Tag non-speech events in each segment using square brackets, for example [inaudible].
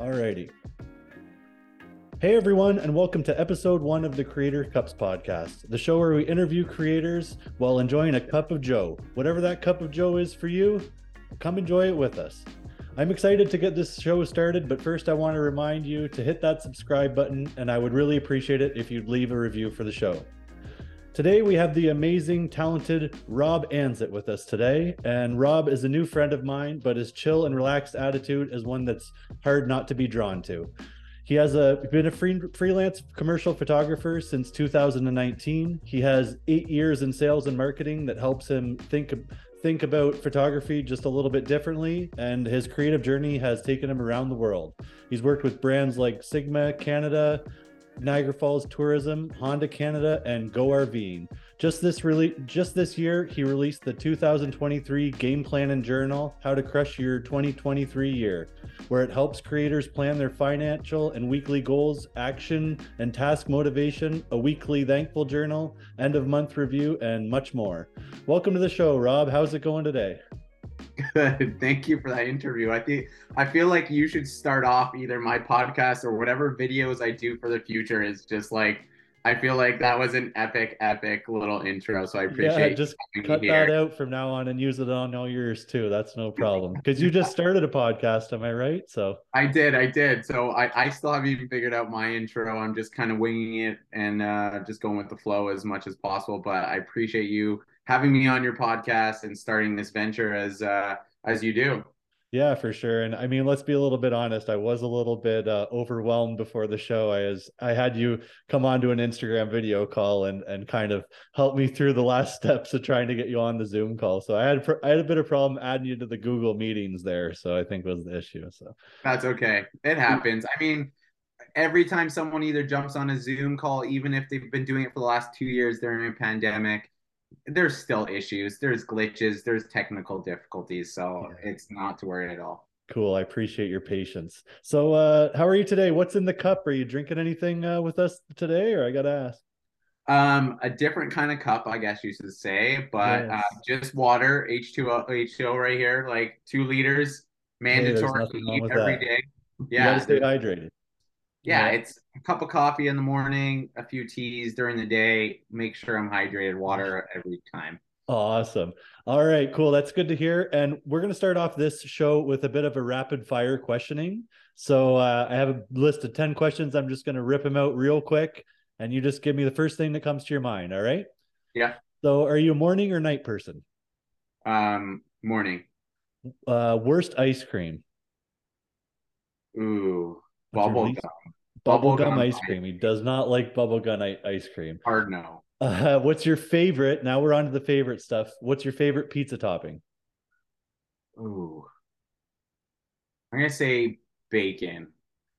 Alrighty. Hey everyone, and welcome to episode one of the Creator Cups podcast, the show where we interview creators while enjoying a cup of Joe. Whatever that cup of Joe is for you, come enjoy it with us. I'm excited to get this show started, but first I want to remind you to hit that subscribe button, and I would really appreciate it if you'd leave a review for the show. Today we have the amazing, talented Rob Anzit with us today, and Rob is a new friend of mine, but his chill and relaxed attitude is one that's hard not to be drawn to. He has a been a free, freelance commercial photographer since 2019. He has eight years in sales and marketing that helps him think think about photography just a little bit differently, and his creative journey has taken him around the world. He's worked with brands like Sigma Canada, Niagara Falls Tourism, Honda Canada, and Go RVing. Just this really, just this year, he released the 2023 Game Plan and Journal: How to Crush Your 2023 Year, where it helps creators plan their financial and weekly goals, action and task motivation, a weekly thankful journal, end of month review, and much more. Welcome to the show, Rob. How's it going today? Good. [laughs] Thank you for that interview. I think I feel like you should start off either my podcast or whatever videos I do for the future is just like I feel like that was an epic, epic little intro. So I appreciate. Yeah, just cut that out from now on and use it on all yours too. That's no problem because you just started a podcast. Am I right? So I did, I did. So I, I still haven't even figured out my intro. I'm just kind of winging it and uh, just going with the flow as much as possible. But I appreciate you having me on your podcast and starting this venture as uh, as you do. Yeah, for sure. And I mean, let's be a little bit honest. I was a little bit uh, overwhelmed before the show. I was I had you come onto an Instagram video call and and kind of help me through the last [laughs] steps of trying to get you on the Zoom call. So I had I had a bit of problem adding you to the Google meetings there. So I think was the issue. So that's okay. It happens. I mean, every time someone either jumps on a Zoom call, even if they've been doing it for the last two years during a pandemic, there's still issues there's glitches there's technical difficulties so yeah. it's not to worry at all. Cool i appreciate your patience. So uh how are you today? What's in the cup? Are you drinking anything uh, with us today or i gotta ask? Um a different kind of cup i guess you should say but yes. uh, just water h2o h2o right here like two liters mandatory hey, every that. day. Yeah you gotta stay hydrated yeah, yeah, it's a cup of coffee in the morning, a few teas during the day. Make sure I'm hydrated, water every time. Awesome. All right, cool. That's good to hear. And we're going to start off this show with a bit of a rapid fire questioning. So uh, I have a list of 10 questions. I'm just going to rip them out real quick. And you just give me the first thing that comes to your mind. All right. Yeah. So are you a morning or night person? Um, morning. Uh, worst ice cream? Ooh, bubble gum. Bubble gum ice cream. He does not like bubble gum ice cream. Hard no. [laughs] Uh, what's your favorite? Now we're on to the favorite stuff. What's your favorite pizza topping? Ooh. I'm gonna say bacon.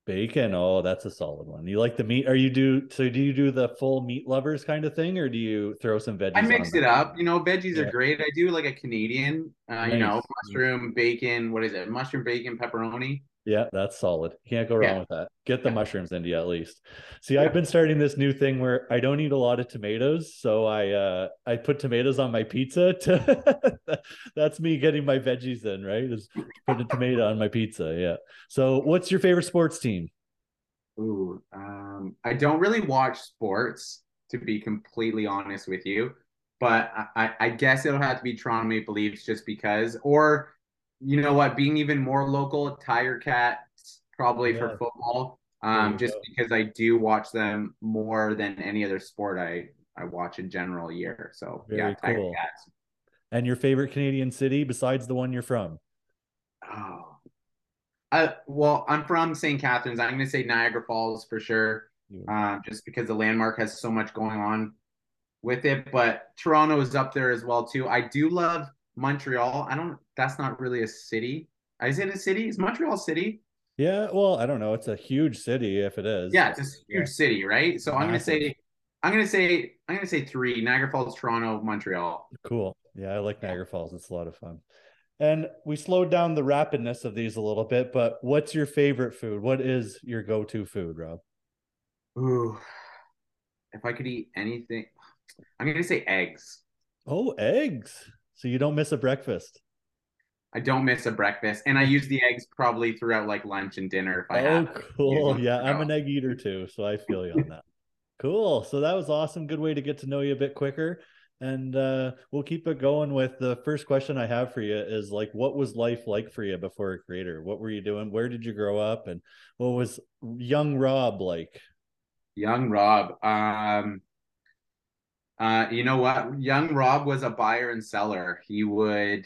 Bacon. Oh, that's a solid one. You like the meat? Are you do so? Do you do the full meat lovers kind of thing, or do you throw some veggies? I mix it up. You know, veggies yeah. are great. I do like a Canadian. Uh, nice. You know, mushroom, bacon. What is it? Mushroom, bacon, pepperoni. Yeah, that's solid. Can't go wrong yeah. with that. Get the yeah. mushrooms you at least. See, yeah. I've been starting this new thing where I don't eat a lot of tomatoes, so I uh I put tomatoes on my pizza. To [laughs] that's me getting my veggies in, right? Is putting a tomato on my pizza. Yeah. So, what's your favorite sports team? Ooh, um, I don't really watch sports to be completely honest with you, but I, I guess it'll have to be Toronto Maple Leafs just because, or you know what, being even more local, Tiger Cats probably yeah. for football. Um, just go. because I do watch them more than any other sport I I watch in general year. So Very yeah, Tiger cool. Cats. And your favorite Canadian city besides the one you're from? Oh, I well, I'm from St. Catharines. I'm going to say Niagara Falls for sure, yeah. um, just because the landmark has so much going on with it. But Toronto is up there as well too. I do love Montreal. I don't. That's not really a city. Is it a city? Is Montreal city? Yeah. Well, I don't know. It's a huge city if it is. Yeah, it's a huge yeah. city, right? So Massive. I'm gonna say, I'm gonna say, I'm gonna say three: Niagara Falls, Toronto, Montreal. Cool. Yeah, I like Niagara Falls. It's a lot of fun. And we slowed down the rapidness of these a little bit, but what's your favorite food? What is your go-to food, Rob? Ooh, if I could eat anything, I'm gonna say eggs. Oh, eggs. So you don't miss a breakfast. I don't miss a breakfast, and I use the eggs probably throughout like lunch and dinner if I oh, have. cool. Yeah, I'm an egg eater too, so I feel you on that. cool. So that was awesome. Good way to get to know you a bit quicker. And uh, we'll keep it going with the first question I have for you is like, what was life like for you before a creator? What were you doing? Where did you grow up? And what was young Rob like? Young Rob. Um, uh, you know what? Young Rob was a buyer and seller. He would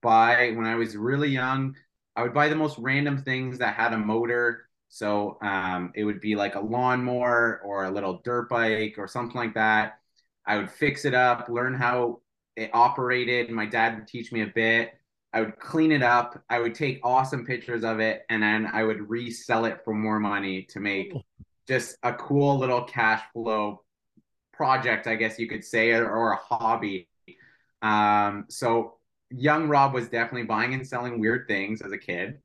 buy when I was really young. I would buy the most random things that had a motor. So um, it would be like a lawnmower or a little dirt bike or something like that. I would fix it up, learn how it operated. My dad would teach me a bit. I would clean it up. I would take awesome pictures of it, and then I would resell it for more money to make just a cool little cash flow project, I guess you could say, or, or a hobby. Um, so young Rob was definitely buying and selling weird things as a kid.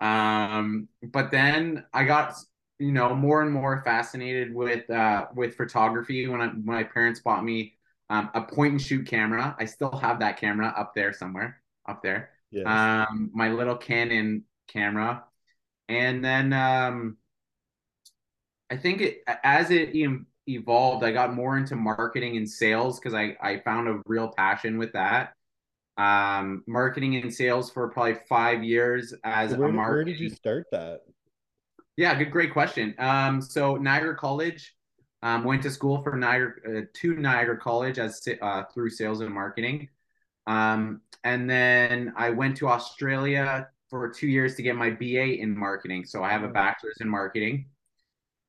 Um, but then I got you know more and more fascinated with uh, with photography when, I, when my parents bought me um, a point and shoot camera. I still have that camera up there somewhere up there. Yes. Um, my little Canon camera, and then um, I think it as it evolved, I got more into marketing and sales because I I found a real passion with that um, marketing and sales for probably five years as where, a marketing. Where did you start that? Yeah, good, great question. Um, so Niagara College, um, went to school for Niagara uh, to Niagara College as uh, through sales and marketing, um, and then I went to Australia for two years to get my BA in marketing. So I have a mm. bachelor's in marketing.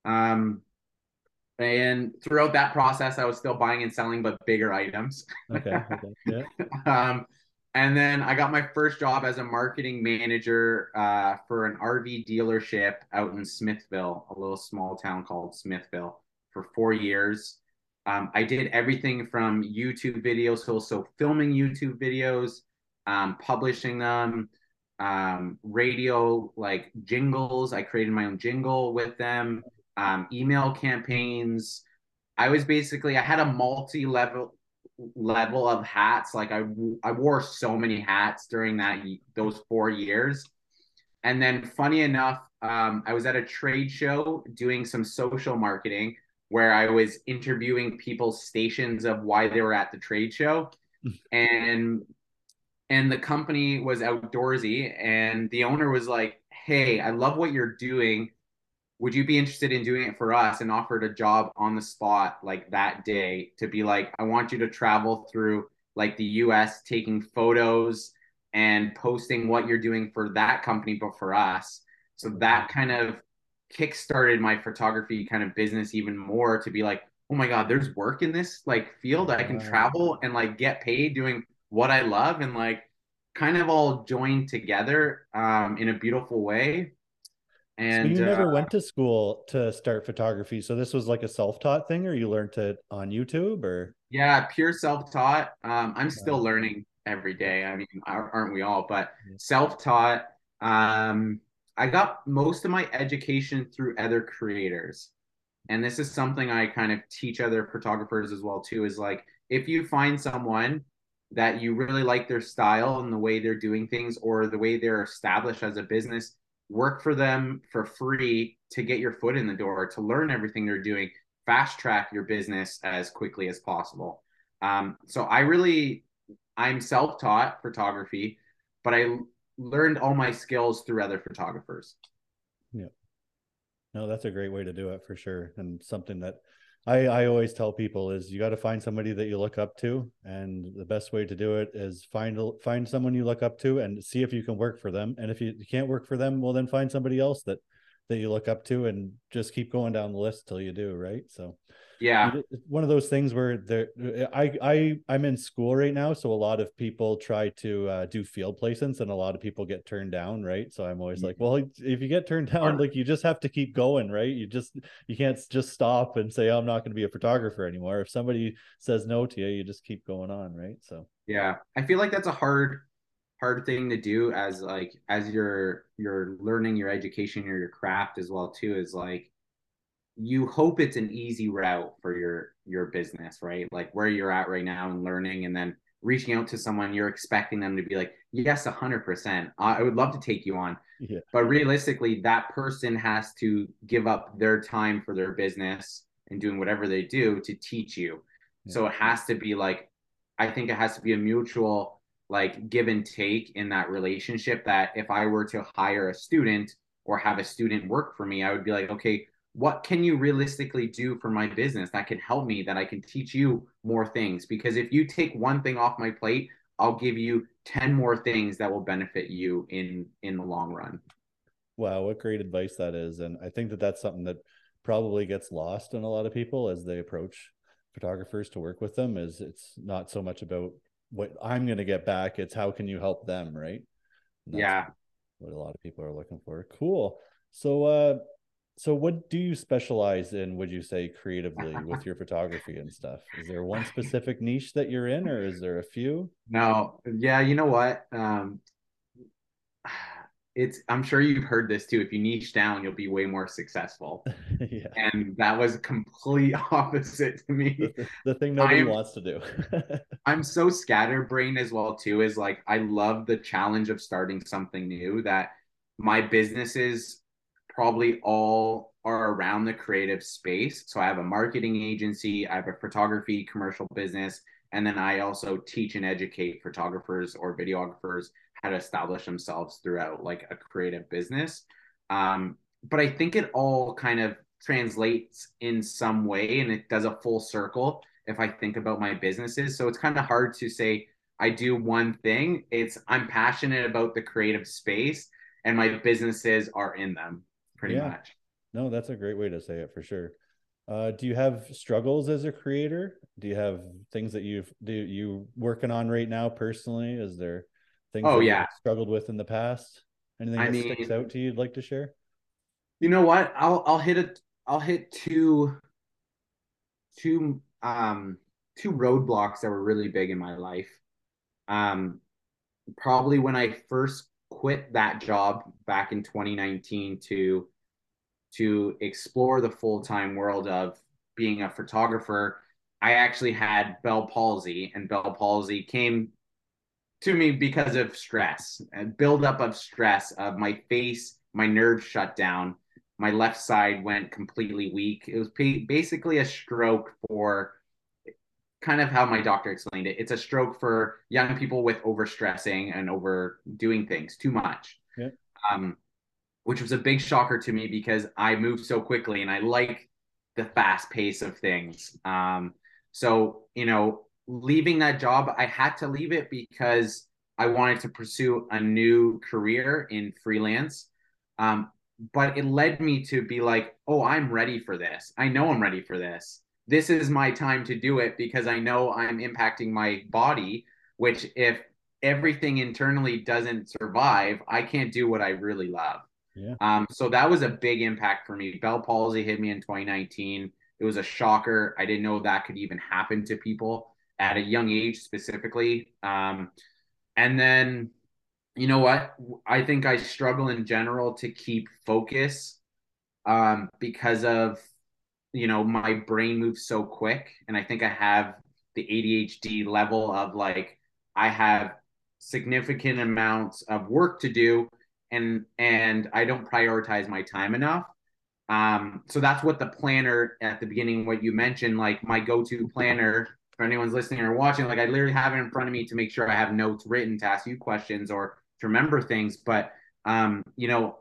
Um, and throughout that process, I was still buying and selling, but bigger items. Okay. okay yeah. [laughs] um, and then I got my first job as a marketing manager uh, for an RV dealership out in Smithville, a little small town called Smithville, for four years. Um, I did everything from YouTube videos, so, so filming YouTube videos, um, publishing them, um, radio like jingles. I created my own jingle with them, um, email campaigns. I was basically I had a multi-level level of hats. Like I I wore so many hats during that those four years. And then funny enough, um, I was at a trade show doing some social marketing where I was interviewing people's stations of why they were at the trade show. [laughs] and and the company was outdoorsy and the owner was like, "Hey, I love what you're doing would you be interested in doing it for us and offered a job on the spot like that day to be like i want you to travel through like the us taking photos and posting what you're doing for that company but for us? So that kind of kick started my photography kind of business even more to be like oh my god there's work in this like field. I can travel and like get paid doing what i love and like kind of all joined together um, in a beautiful way and so you never uh, went to school to start photography. So this was like a self-taught thing, or you learned it on YouTube, or yeah, pure self-taught. Um, I'm still learning every day. I mean, aren't we all? But self-taught. Um, I got most of my education through other creators, and this is something I kind of teach other photographers as well too. Is like if you find someone that you really like their style and the way they're doing things, or the way they're established as a business work for them for free to get your foot in the door, to learn everything they're doing, fast track your business as quickly as possible. Um, so I really, I'm self taught photography, but I learned all my skills through other photographers. Yeah. No, that's a great way to do it for sure. And something that I, I always tell people is you got to find somebody that you look up to, and the best way to do it is find find someone you look up to and see if you can work for them. And if you, can't work for them, well then find somebody else that that you look up to, and just keep going down the list till you do. Right. So yeah. One of those things where there i i i'm in school right now so a lot of people try to uh, do field placements and a lot of people get turned down right? So i'm always mm-hmm. like well if you get turned down like you just have to keep going right? You just you can't just stop and say oh, i'm not going to be a photographer anymore if somebody says no to you you just keep going on right? So yeah. I feel like that's a hard hard thing to do as like as you're you're learning your education or your craft as well too is like you hope it's an easy route for your your business right like where you're at right now and learning and then reaching out to someone you're expecting them to be like yes, a hundred percent. I would love to take you on. Yeah. But realistically, that person has to give up their time for their business and doing whatever they do to teach you. Yeah. So it has to be like, I think it has to be a mutual like give and take in that relationship that if I were to hire a student or have a student work for me, I would be like, okay, what can you realistically do for my business that can help me that I can teach you more things? Because if you take one thing off my plate, I'll give you 10 more things that will benefit you in in the long run. Wow, what great advice that is. And I think that that's something that probably gets lost in a lot of people as they approach photographers to work with them is it's not so much about what I'm going to get back, it's how can you help them, right? Yeah. What a lot of people are looking for. Cool. So uh so what do you specialize in would you say creatively with [laughs] your photography and stuff? Is there one specific niche that you're in or is there a few? No. Yeah you know what? Um [sighs] it's i'm sure you've heard this too. If you niche down you'll be way more successful. [laughs] Yeah. and that was complete [laughs] opposite to me. The, the thing nobody I'm, wants to do. I'm so scatterbrained as well too is like i love the challenge of starting something new that my businesses probably all are around the creative space. So I have a marketing agency, I have a photography commercial business, and then I also teach and educate photographers or videographers how to establish themselves throughout like a creative business. Um, but I think it all kind of translates in some way and it does a full circle if I think about my businesses. So it's kind of hard to say I do one thing. It's I'm passionate about the creative space and my businesses are in them pretty yeah. much. No, that's a great way to say it for sure. Uh, do you have struggles as a creator? Do you have things that you've do you working on right now personally? Is there things oh yeah struggled with in the past? Anything I that mean, sticks out to you you'd like to share? You know what? I'll I'll hit it. I'll hit two two um two roadblocks that were really big in my life. Um, probably when I first quit that job back in 2019 to to explore the full-time world of being a photographer i actually had bell palsy and bell palsy came to me because of stress and buildup of stress of my face my nerves shut down my left side went completely weak it was basically a stroke for kind of how my doctor explained it. It's a stroke for young people with overstressing and overdoing things too much. Yeah. Um, which was a big shocker to me because I move so quickly and I like the fast pace of things. Um, so, you know, leaving that job, I had to leave it because I wanted to pursue a new career in freelance. Um, but it led me to be like, oh, I'm ready for this. I know I'm ready for this this is my time to do it because I know I'm impacting my body, which if everything internally doesn't survive, I can't do what I really love. Yeah. Um, so that was a big impact for me. Bell palsy hit me in 2019. It was a shocker. I didn't know that could even happen to people at a young age, specifically. Um, and then, you know what? I think I struggle in general to keep focus um, because of you know my brain moves so quick and i think i have the adhd level of like i have significant amounts of work to do and and i don't prioritize my time enough. Um so that's what the planner at the beginning what you mentioned like my go-to planner for anyone's listening or watching like i literally have it in front of me to make sure i have notes written to ask you questions or to remember things. But um you know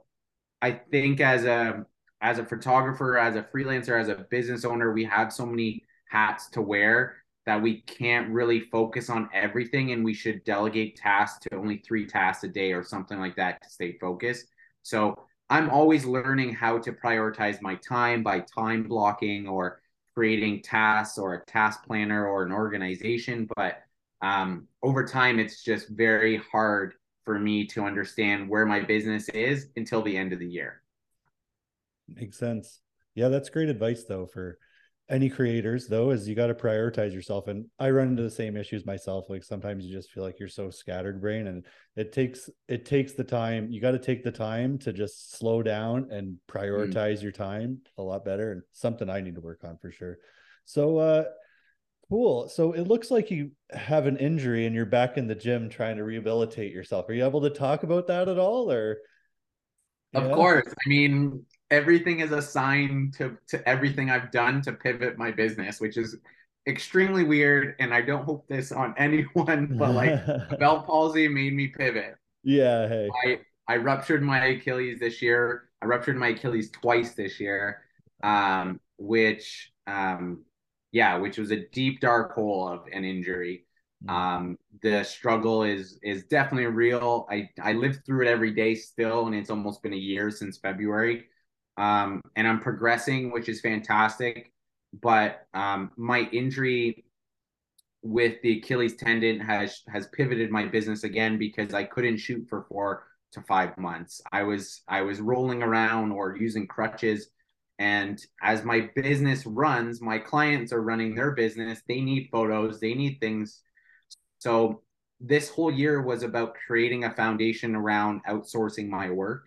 i think as a as a photographer, as a freelancer, as a business owner, we have so many hats to wear that we can't really focus on everything and we should delegate tasks to only three tasks a day or something like that to stay focused. So I'm always learning how to prioritize my time by time blocking or creating tasks or a task planner or an organization. But um, over time, it's just very hard for me to understand where my business is until the end of the year. Makes sense. Yeah, that's great advice though for any creators though is you got to prioritize yourself and i run into the same issues myself like sometimes you just feel like you're so scattered brain and it takes it takes the time you got to take the time to just slow down and mm. prioritize mm. your time a lot better and something i need to work on for sure so uh Cool. So it looks like you have an injury and you're back in the gym trying to rehabilitate yourself. Are you able to talk about that at all or Of yeah? course. I mean, everything is assigned to to everything I've done to pivot my business, which is extremely weird. And I don't hope this on [laughs] anyone, but like [laughs] bell palsy made me pivot. Yeah, hey. I I ruptured my Achilles this year. I ruptured my Achilles twice this year, um, which um, yeah, which was a deep dark hole of an injury. Mm. Um, the struggle is is definitely real. I I live through it every day still, and it's almost been a year since February. Um, and I'm progressing, which is fantastic. But um, my injury with the Achilles tendon has has pivoted my business again because I couldn't shoot for four to five months. I was I was rolling around or using crutches. And as my business runs, my clients are running their business. They need photos, they need things. So this whole year was about creating a foundation around outsourcing my work,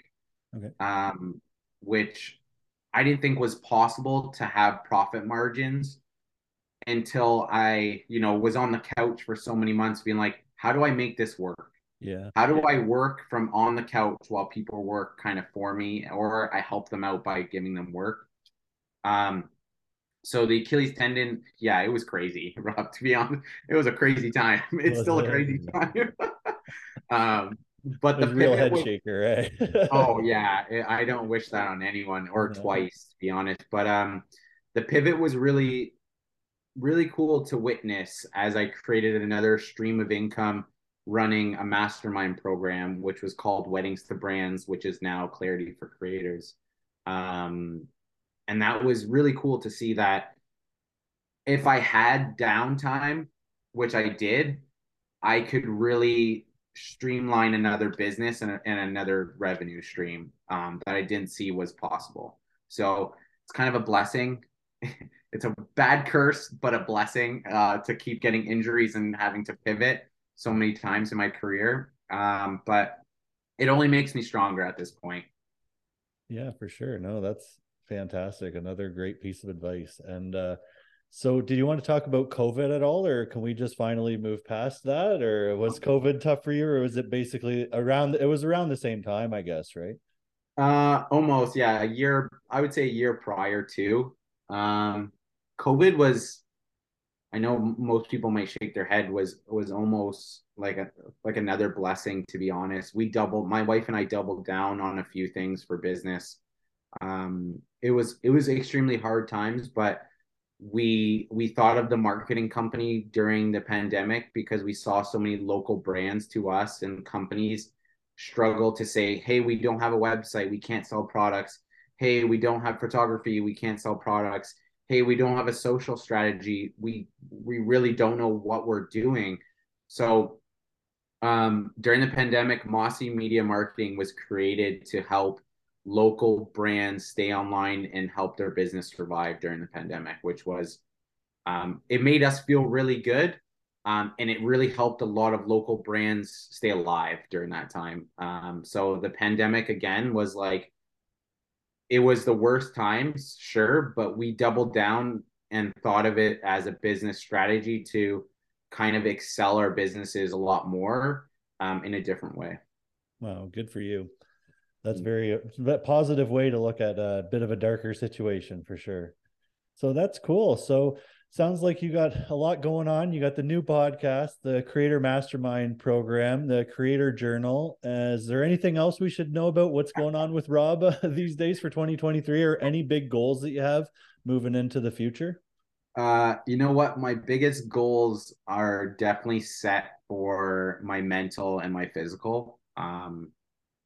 Okay. um, which I didn't think was possible to have profit margins until I, you know, was on the couch for so many months being like, how do I make this work? Yeah. How do I work from on the couch while people work kind of for me or I help them out by giving them work? Um so the Achilles tendon, yeah, it was crazy, [laughs] Rob, to be honest. It was a crazy time. It's still a crazy time. [laughs] um but the real head was, shaker, [laughs] eh? oh yeah, I I don't wish that on anyone or No. twice to be honest, but um the pivot was really really cool to witness as I created another stream of income running a mastermind program, which was called Weddings to Brands, which is now Clarity for Creators. Um, and that was really cool to see that if I had downtime, which I did, I could really streamline another business and, and another revenue stream um, that I didn't see was possible. So it's kind of a blessing. [laughs] it's a bad curse, but a blessing uh, to keep getting injuries and having to pivot so many times in my career. Um, but it only makes me stronger at this point. Yeah, for sure. No, that's fantastic. Another great piece of advice. And uh so did you want to talk about COVID at all, or can we just finally move past that? Or was COVID tough for you, or was it basically around it was around the same time, I guess, right? Uh, almost, yeah, a year. I would say a year prior to. Um, COVID was. I know most people might shake their head. Was was almost like a like another blessing. To be honest, we doubled. My wife and I doubled down on a few things for business. Um, it was it was extremely hard times, but we we thought of the marketing company during the pandemic because we saw so many local brands to us and companies struggle to say, hey, we don't have a website, we can't sell products. Hey, we don't have photography, we can't sell products. Hey, we don't have a social strategy. We we really don't know what we're doing. So um, during the pandemic, Mossy Media Marketing was created to help local brands stay online and help their business survive during the pandemic, which was um, it made us feel really good. Um, and it really helped a lot of local brands stay alive during that time. Um, so the pandemic again was like it was the worst times, sure, but we doubled down and thought of it as a business strategy to kind of excel our businesses a lot more um, in a different way. Wow, good for you. That's very a positive way to look at a bit of a darker situation for sure. So that's cool. So sounds like you got a lot going on. You got the new podcast, the Creator Mastermind program, the Creator Journal. Uh, is there anything else we should know about what's going on with Rob uh, [laughs] these days for 2023 or any big goals that you have moving into the future? Uh, you know what? My biggest goals are definitely set for my mental and my physical. Um,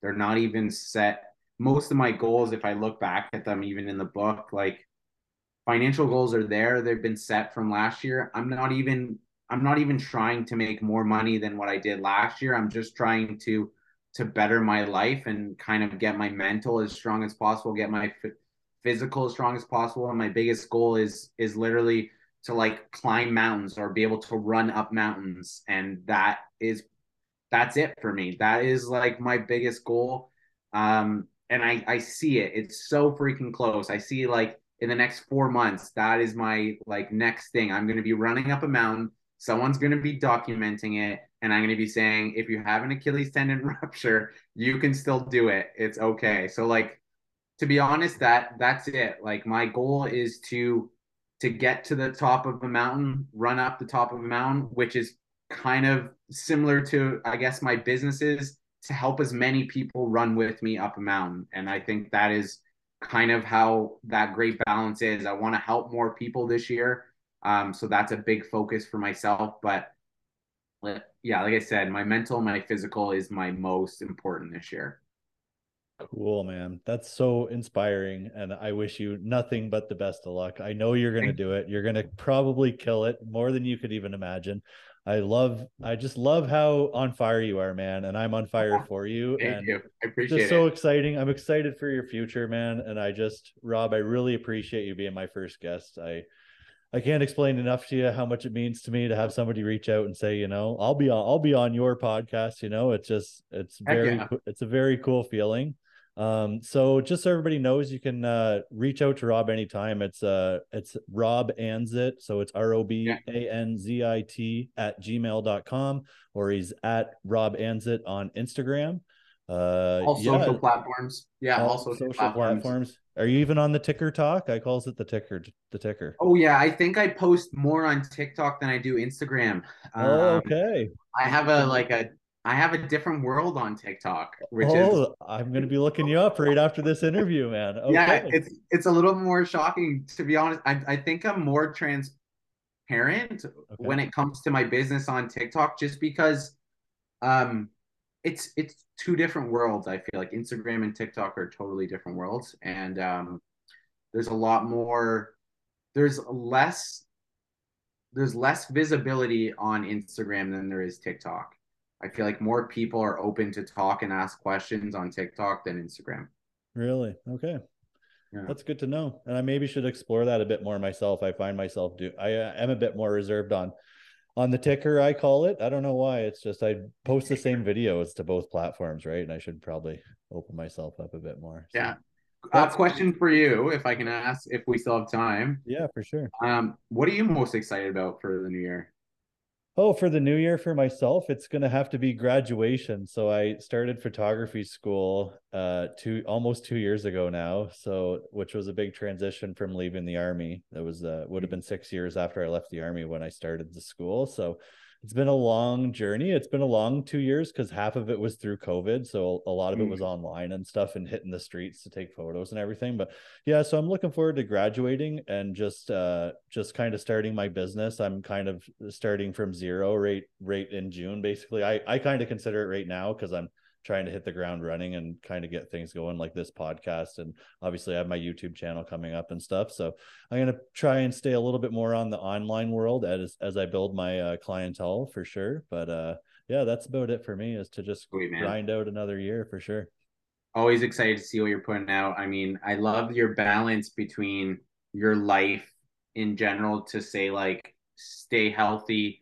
they're not even set. Most of my goals, if I look back at them, even in the book, like financial goals are there. They've been set from last year. I'm not even I'm not even trying to make more money than what I did last year. I'm just trying to to better my life and kind of get my mental as strong as possible, get my f- physical as strong as possible. And my biggest goal is is literally to like climb mountains or be able to run up mountains. And that is that's it for me. That is like my biggest goal. Um, and I I see it. It's so freaking close. I see like in the next four months, that is my like next thing. I'm going to be running up a mountain. Someone's going to be documenting it. And I'm going to be saying, if you have an Achilles tendon [laughs] rupture, you can still do it. It's okay. So like, to be honest, that that's it. Like my goal is to to get to the top of a mountain, run up the top of a mountain, which is kind of similar to I guess my businesses to help as many people run with me up a mountain. And I think that is kind of how that great balance is. I want to help more people this year. Um, so that's a big focus for myself. But yeah, like I said, my mental, my physical is my most important this year. Cool, man. That's so inspiring. And I wish you nothing but the best of luck. I know you're going to do it. You're going to probably kill it more than you could even imagine. I love, I just love how on fire you are, man. And I'm on [laughs] fire for you. Thank and you. I appreciate just so exciting. I'm excited for your future, man. And I just, Rob, I really appreciate you being my first guest. I, I can't explain enough to you how much it means to me to have somebody reach out and say, you know, I'll be on, I'll be on your podcast. You know, it's just, it's very, yeah. it's a very cool feeling. Um, so just so everybody knows, you can uh, reach out to Rob anytime. It's uh it's Rob Anzit. So it's R-O-B-A-N-Z-I-T at gmail.com or he's at Rob Anzit on Instagram. Uh all yeah. social platforms. Yeah, all, all social, social platforms. platforms. Are you even on the ticker talk? I calls it the ticker, the ticker. Oh yeah, I think I post more on TikTok than I do Instagram. Oh, um, okay. I have a like a I have a different world on TikTok, which oh, is I'm gonna be looking you up right after this interview, man. Okay. Yeah, it's it's a little more shocking to be honest. I, I think I'm more transparent okay. when it comes to my business on TikTok, just because um it's it's two different worlds. I feel like Instagram and TikTok are totally different worlds, and um, there's a lot more. There's less. There's less visibility on Instagram than there is TikTok I feel like more people are open to talk and ask questions on TikTok than Instagram. Really? Okay. Yeah. That's good to know. And I maybe should explore that a bit more myself. I find myself do I uh, am a bit more reserved on on the ticker I call it. I don't know why. It's just I post the same videos to both platforms, right? And I should probably open myself up a bit more. So. Yeah. A question for you, if I can ask, if we still have time. Yeah, for sure. Um, what are you most excited about for the new year? Oh, for the new year for myself, it's going to have to be graduation. So I started photography school uh two almost 2 years ago now. So which was a big transition from leaving the army. That was uh would have been 6 years after I left the army when I started the school. So it's been a long journey. It's been a long two years because half of it was through COVID. So a lot of it was mm. online and stuff and hitting the streets to take photos and everything. But yeah, so I'm looking forward to graduating and just uh just kind of starting my business. I'm kind of starting from zero right right in June, basically. I, I kind of consider it right now because I'm trying to hit the ground running and kind of get things going like this podcast. And obviously I have my YouTube channel coming up and stuff. So I'm going to try and stay a little bit more on the online world as as I build my uh, clientele for sure. But uh yeah that's about it for me is to just Sweet, grind out another year for sure. Always excited to see what you're putting out. I mean I love your balance between your life in general to say like stay healthy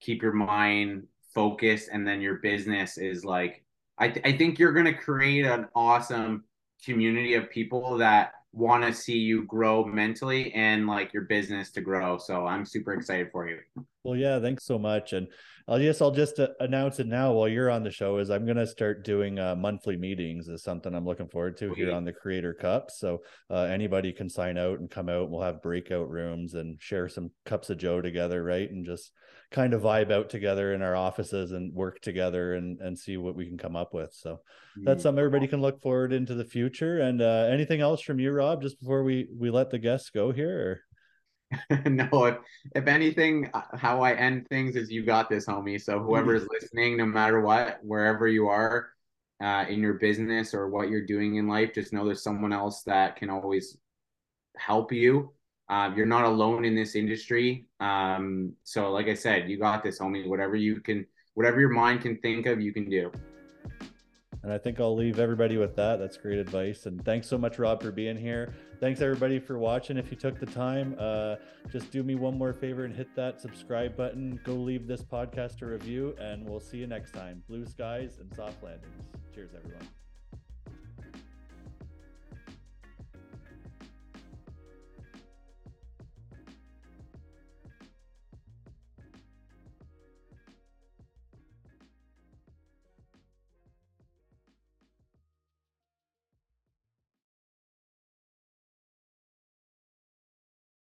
keep your mind focused and then your business is like I, th- I think you're going to create an awesome community of people that want to see you grow mentally and like your business to grow. So I'm super excited for you. Well, yeah, thanks so much. And I'll just I'll just uh, announce it now while you're on the show is I'm going to start doing uh, monthly meetings is something I'm looking forward to here on the Creator Cup. So uh, anybody can sign out and come out. We'll have breakout rooms and share some cups of Joe together, right? And just kind of vibe out together in our offices and work together and and see what we can come up with. So that's something everybody can look forward into the future. And uh, anything else from you, Rob, just before we we let the guests go here? [laughs] no, if if anything, uh, how I end things is you got this, homie. So whoever is listening, no matter what, wherever you are, uh, in your business or what you're doing in life, just know there's someone else that can always help you uh, you're not alone in this industry. Um, so, like I said, you got this, homie. Whatever you can, whatever your mind can think of, you can do. And I think I'll leave everybody with that. That's great advice. And thanks so much, Rob, for being here. Thanks everybody for watching. If you took the time, uh, just do me one more favor and hit that subscribe button. Go leave this podcast a review, and we'll see you next time. Blue skies and soft landings. Cheers, everyone.